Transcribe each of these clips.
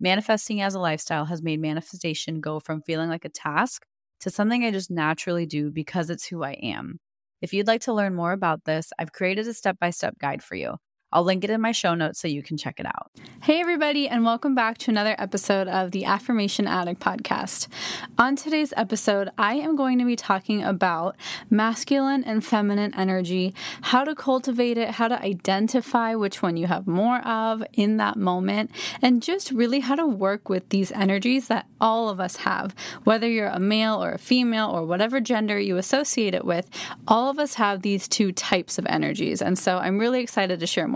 Manifesting as a lifestyle has made manifestation go from feeling like a task to something I just naturally do because it's who I am. If you'd like to learn more about this, I've created a step by step guide for you. I'll link it in my show notes so you can check it out. Hey, everybody, and welcome back to another episode of the Affirmation Addict podcast. On today's episode, I am going to be talking about masculine and feminine energy, how to cultivate it, how to identify which one you have more of in that moment, and just really how to work with these energies that all of us have. Whether you're a male or a female or whatever gender you associate it with, all of us have these two types of energies. And so I'm really excited to share more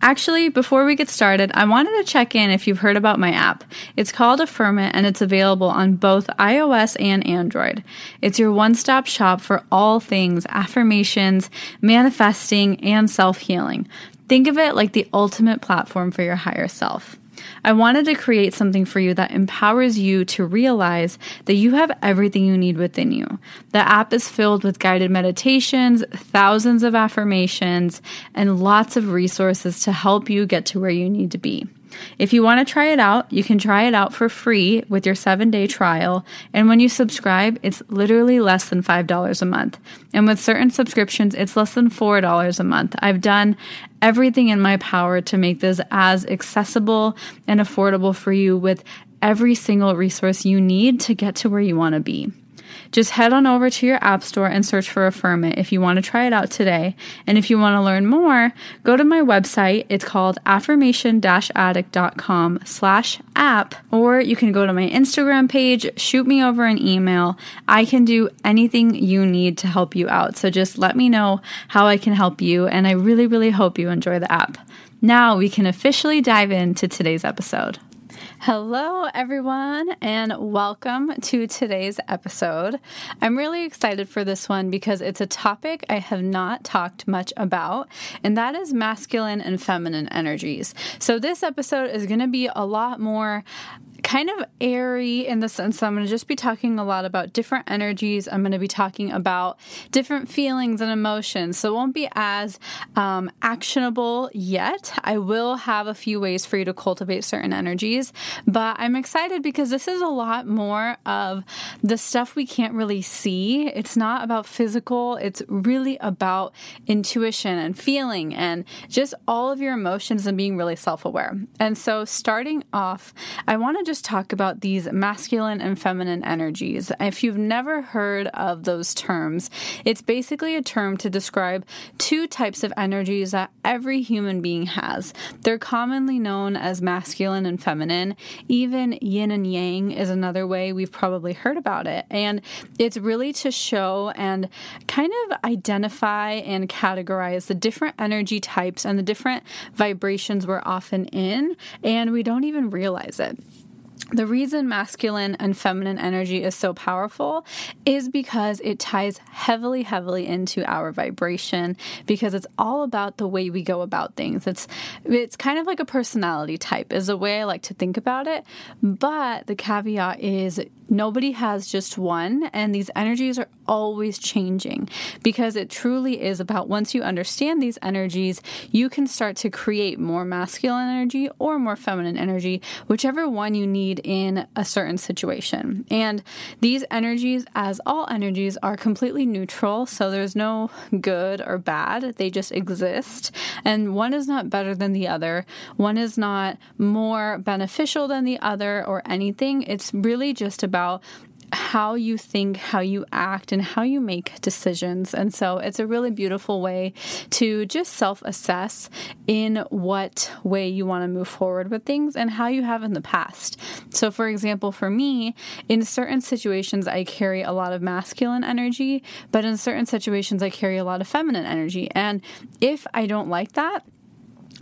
Actually, before we get started, I wanted to check in if you've heard about my app. It's called Affirm It and it's available on both iOS and Android. It's your one stop shop for all things affirmations, manifesting, and self healing. Think of it like the ultimate platform for your higher self. I wanted to create something for you that empowers you to realize that you have everything you need within you. The app is filled with guided meditations, thousands of affirmations, and lots of resources to help you get to where you need to be. If you want to try it out, you can try it out for free with your seven day trial. And when you subscribe, it's literally less than $5 a month. And with certain subscriptions, it's less than $4 a month. I've done everything in my power to make this as accessible and affordable for you with every single resource you need to get to where you want to be. Just head on over to your app store and search for Affirm It if you want to try it out today. And if you want to learn more, go to my website. It's called affirmation-addict.com slash app, or you can go to my Instagram page, shoot me over an email. I can do anything you need to help you out. So just let me know how I can help you. And I really, really hope you enjoy the app. Now we can officially dive into today's episode. Hello, everyone, and welcome to today's episode. I'm really excited for this one because it's a topic I have not talked much about, and that is masculine and feminine energies. So, this episode is going to be a lot more kind of airy in the sense I'm going to just be talking a lot about different energies. I'm going to be talking about different feelings and emotions. So it won't be as um, actionable yet. I will have a few ways for you to cultivate certain energies, but I'm excited because this is a lot more of the stuff we can't really see. It's not about physical, it's really about intuition and feeling and just all of your emotions and being really self aware. And so starting off, I want to just talk about these masculine and feminine energies. If you've never heard of those terms, it's basically a term to describe two types of energies that every human being has. They're commonly known as masculine and feminine. Even yin and yang is another way we've probably heard about it. And it's really to show and kind of identify and categorize the different energy types and the different vibrations we're often in, and we don't even realize it the reason masculine and feminine energy is so powerful is because it ties heavily heavily into our vibration because it's all about the way we go about things. It's it's kind of like a personality type is the way I like to think about it. But the caveat is nobody has just one and these energies are always changing because it truly is about once you understand these energies you can start to create more masculine energy or more feminine energy whichever one you need in a certain situation. And these energies, as all energies, are completely neutral. So there's no good or bad, they just exist. And one is not better than the other, one is not more beneficial than the other or anything. It's really just about how you think, how you act, and how you make decisions. And so it's a really beautiful way to just self assess in what way you want to move forward with things and how you have in the past. So, for example, for me, in certain situations, I carry a lot of masculine energy, but in certain situations, I carry a lot of feminine energy. And if I don't like that,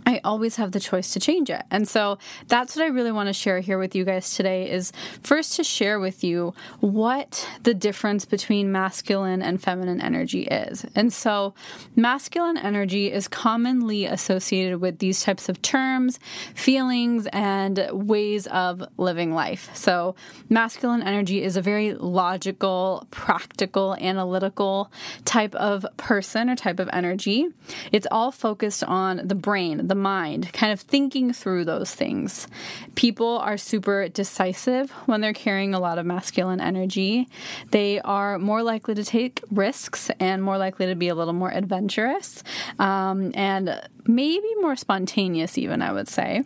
I always have the choice to change it. And so that's what I really want to share here with you guys today is first to share with you what the difference between masculine and feminine energy is. And so masculine energy is commonly associated with these types of terms, feelings, and ways of living life. So masculine energy is a very logical, practical, analytical type of person or type of energy. It's all focused on the brain, the mind, kind of thinking through those things. People are super decisive when they're carrying a lot of masculine energy. They are more likely to take risks and more likely to be a little more adventurous um, and maybe more spontaneous, even, I would say.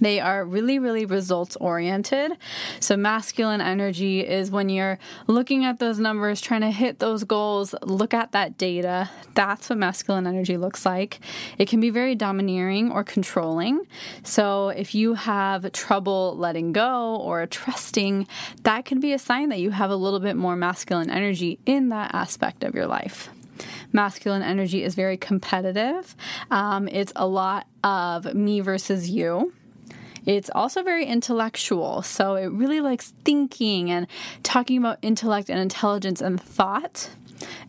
They are really, really results oriented. So, masculine energy is when you're looking at those numbers, trying to hit those goals, look at that data. That's what masculine energy looks like. It can be very domineering or controlling. So, if you have trouble letting go or trusting, that can be a sign that you have a little bit more masculine energy in that aspect of your life masculine energy is very competitive. Um, it's a lot of me versus you. It's also very intellectual. So it really likes thinking and talking about intellect and intelligence and thought.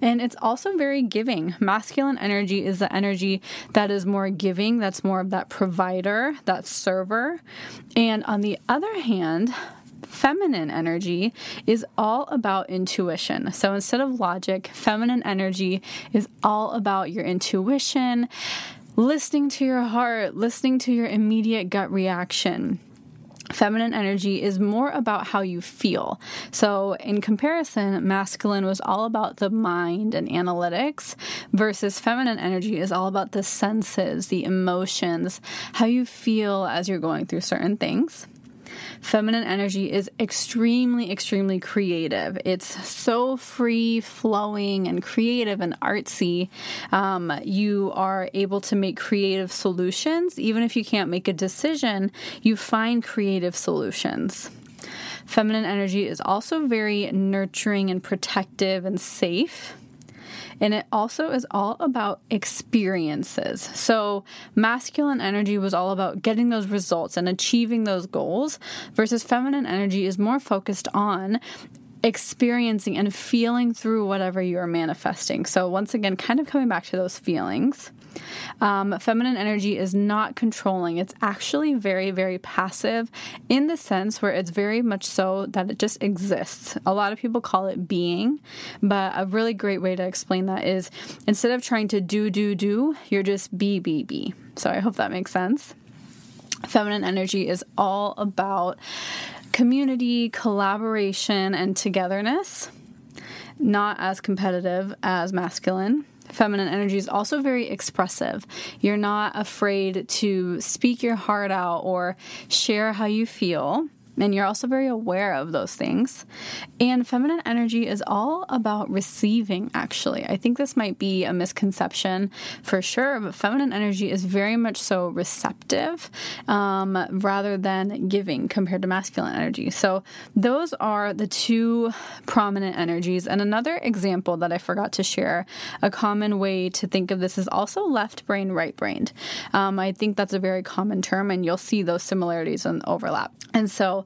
And it's also very giving. Masculine energy is the energy that is more giving, that's more of that provider, that server. And on the other hand, feminine energy is all about intuition. So instead of logic, feminine energy is all about your intuition, listening to your heart, listening to your immediate gut reaction. Feminine energy is more about how you feel. So, in comparison, masculine was all about the mind and analytics, versus feminine energy is all about the senses, the emotions, how you feel as you're going through certain things. Feminine energy is extremely, extremely creative. It's so free flowing and creative and artsy. Um, you are able to make creative solutions. Even if you can't make a decision, you find creative solutions. Feminine energy is also very nurturing and protective and safe. And it also is all about experiences. So, masculine energy was all about getting those results and achieving those goals, versus feminine energy is more focused on experiencing and feeling through whatever you are manifesting. So, once again, kind of coming back to those feelings. Um, feminine energy is not controlling. It's actually very, very passive in the sense where it's very much so that it just exists. A lot of people call it being, but a really great way to explain that is instead of trying to do, do, do, you're just be, be, be. So I hope that makes sense. Feminine energy is all about community, collaboration, and togetherness, not as competitive as masculine feminine energy is also very expressive. You're not afraid to speak your heart out or share how you feel and you're also very aware of those things. And feminine energy is all about receiving, actually. I think this might be a misconception for sure, but feminine energy is very much so receptive um, rather than giving compared to masculine energy. So, those are the two prominent energies. And another example that I forgot to share a common way to think of this is also left brain, right brain. Um, I think that's a very common term, and you'll see those similarities and overlap. And so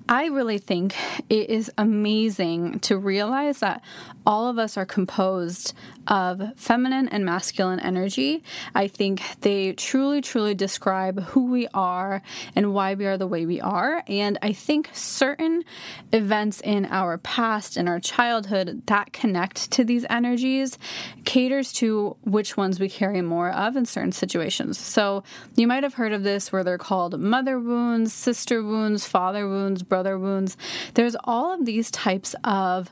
I really think it is amazing to realize that all of us are composed of feminine and masculine energy. I think they truly, truly describe who we are and why we are the way we are. And I think certain events in our past, in our childhood, that connect to these energies caters to which ones we carry more of in certain situations. So you might have heard of this where they're called mother wounds, sister wounds, father wounds, brother wounds. There's all of these types of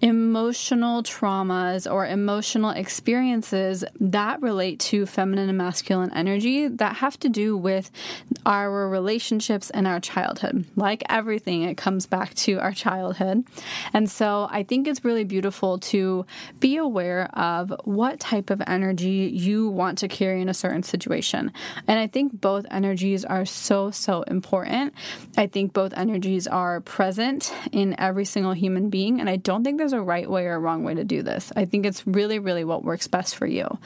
emotional traumas or emotional experiences that relate to feminine and masculine energy that have to do with our relationships and our childhood. Like everything, it comes back to our childhood. And so I think it's really beautiful to be aware of what type of energy you want to carry in a certain situation. And I think both energies are so, so important. I think both energies are present in every single human being. And I don't think there's a right way or a wrong way to do this. I think it's really, really what works best for you.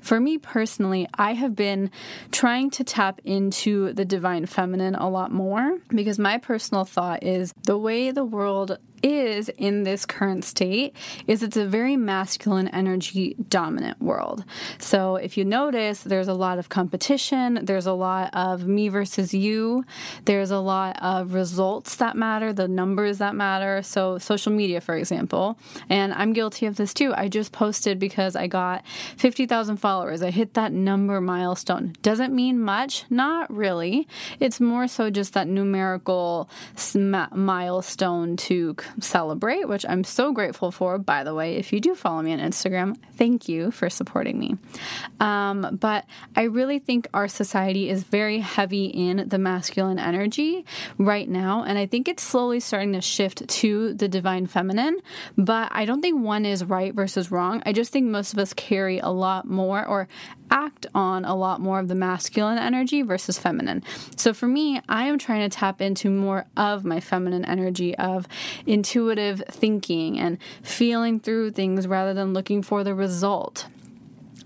For me personally, I have been trying to tap into the divine feminine a lot more because my personal thought is the way the world is in this current state is it's a very masculine energy dominant world. So if you notice, there's a lot of competition, there's a lot of me versus you, there's a lot of results that matter, the numbers that matter. So social media, for example, and I'm guilty of this too. I just posted because I got 50,000 followers. I hit that number milestone. Doesn't mean much, not really. It's more so just that numerical milestone to celebrate, which I'm so grateful for. By the way, if you do follow me on Instagram, thank you for supporting me. Um, but I really think our society is very heavy in the masculine energy right now. And I think it's slowly starting to shift to the divine feminine. But I don't think one is right versus wrong. I just think most of us carry a lot more or act on a lot more of the masculine energy versus feminine. So for me, I am trying to tap into more of my feminine energy of intuitive thinking and feeling through things rather than looking for the result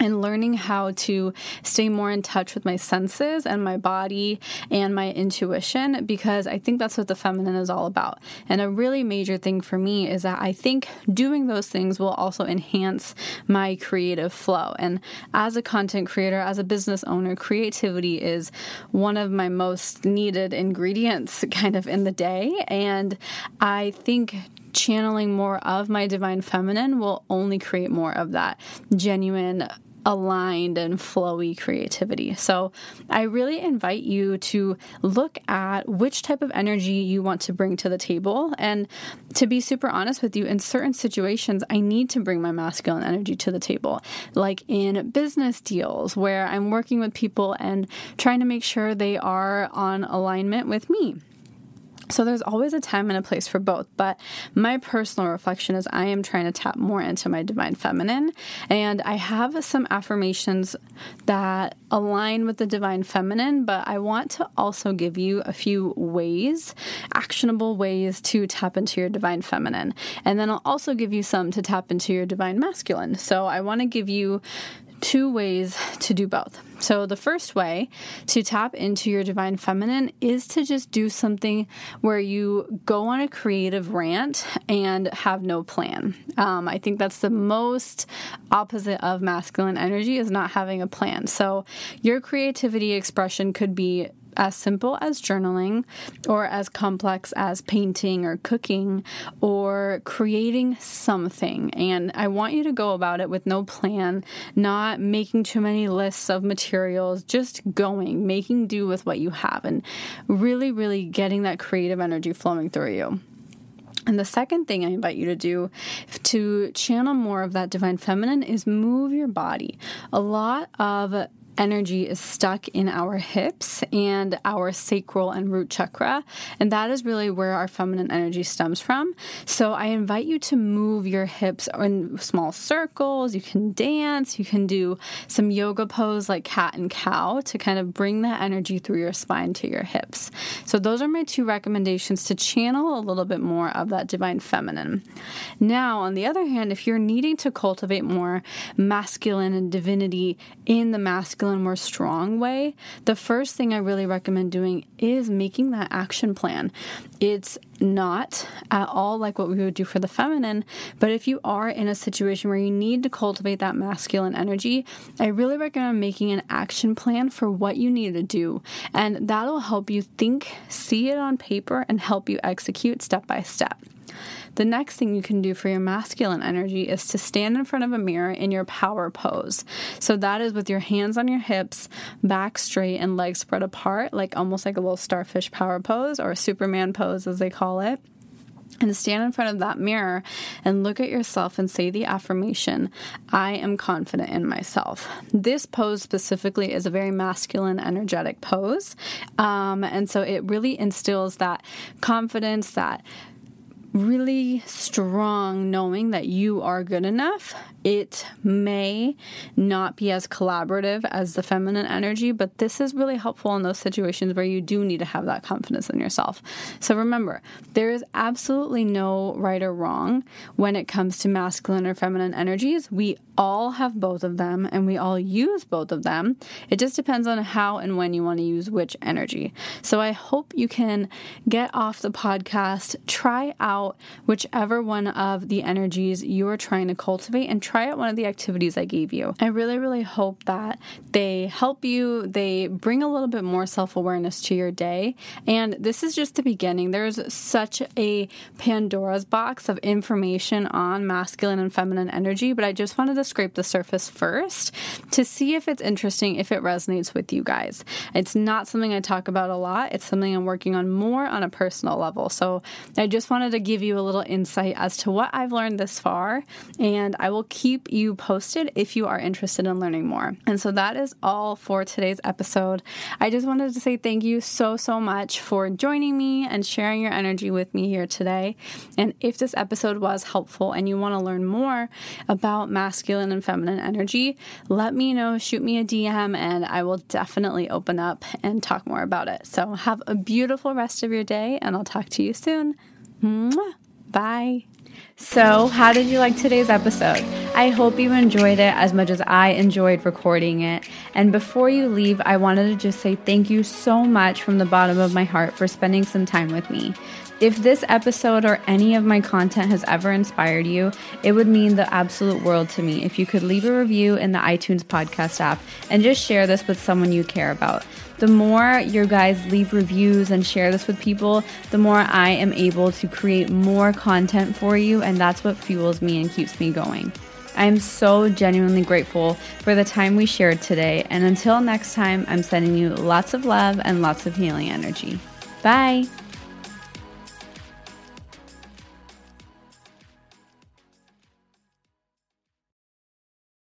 and learning how to stay more in touch with my senses and my body and my intuition because I think that's what the feminine is all about. And a really major thing for me is that I think doing those things will also enhance my creative flow. And as a content creator, as a business owner, creativity is one of my most needed ingredients kind of in the day. And I think channeling more of my divine feminine will only create more of that genuine aligned and flowy creativity. So I really invite you to look at which type of energy you want to bring to the table. And to be super honest with you, in certain situations, I need to bring my masculine energy to the table, like in business deals where I'm working with people and trying to make sure they are on alignment with me. So there's always a time and a place for both, but my personal reflection is I am trying to tap more into my divine feminine and I have some affirmations that align with the divine feminine, but I want to also give you a few ways, actionable ways to tap into your divine feminine. And then I'll also give you some to tap into your divine masculine. So I want to give you two ways to do both. So, the first way to tap into your divine feminine is to just do something where you go on a creative rant and have no plan. Um, I think that's the most opposite of masculine energy is not having a plan. So, your creativity expression could be as simple as journaling or as complex as painting or cooking or creating something. And I want you to go about it with no plan, not making too many lists of materials, just going, making do with what you have, and really, really getting that creative energy flowing through you. And the second thing I invite you to do to channel more of that divine feminine is move your body. A lot of energy is stuck in our hips and our sacral and root chakra. And that is really where our feminine energy stems from. So I invite you to move your hips in small circles. You can dance, you can do some yoga pose like cat and cow to kind of bring that energy through your spine to your hips. So those are my two recommendations to channel a little bit more of that divine feminine. Now, on the other hand, if you're needing to cultivate more masculine and divinity in the masculine masculine, more strong way, the first thing I really recommend doing is making that action plan. It's not at all like what we would do for the feminine, but if you are in a situation where you need to cultivate that masculine energy, I really recommend making an action plan for what you need to do. And that'll help you think, see it on paper, and help you execute step by step. The next thing you can do for your masculine energy is to stand in front of a mirror in your power pose. So that is with your hands on your hips, back straight, and legs spread apart, like almost like a little starfish power pose or a Superman pose, as they call it. and stand in front of that mirror and look at yourself and say the affirmation, I am confident in myself. This pose specifically is a very masculine, energetic pose. Um, and so it really instills that confidence, that really strong knowing that you are good enough. It may not be as collaborative as the feminine energy, but this is really helpful in those situations where you do need to have that confidence in yourself. So remember, there is absolutely no right or wrong when it comes to masculine or feminine energies. We all have both of them and we all use both of them. It just depends on how and when you want to use which energy. So I hope you can get off the podcast, try out whichever one of the energies you're trying to cultivate, and try out one of the activities I gave you. I really, really hope that they help you, they bring a little bit more self awareness to your day. And this is just the beginning. There's such a Pandora's box of information on masculine and feminine energy, but I just wanted to scrape the surface first to see if it's interesting, if it resonates with you guys. It's not something I talk about a lot, it's something I'm working on more on a personal level. So I just wanted to give you a little insight as to what I've learned this far, and I will keep you posted if you are interested in learning more. And so that is all for today's episode. I just wanted to say thank you so, so much for joining me and sharing your energy with me here today. And if this episode was helpful and you want to learn more about masculine and feminine energy, let me know, shoot me a DM, and I will definitely open up and talk more about it. So, have a beautiful rest of your day, and I'll talk to you soon. Bye. So, how did you like today's episode? I hope you enjoyed it as much as I enjoyed recording it. And before you leave, I wanted to just say thank you so much from the bottom of my heart for spending some time with me. If this episode or any of my content has ever inspired you, it would mean the absolute world to me if you could leave a review in the iTunes podcast app and just share this with someone you care about. The more your guys leave reviews and share this with people, the more I am able to create more content for you, and that's what fuels me and keeps me going. I am so genuinely grateful for the time we shared today, and until next time, I'm sending you lots of love and lots of healing energy. Bye.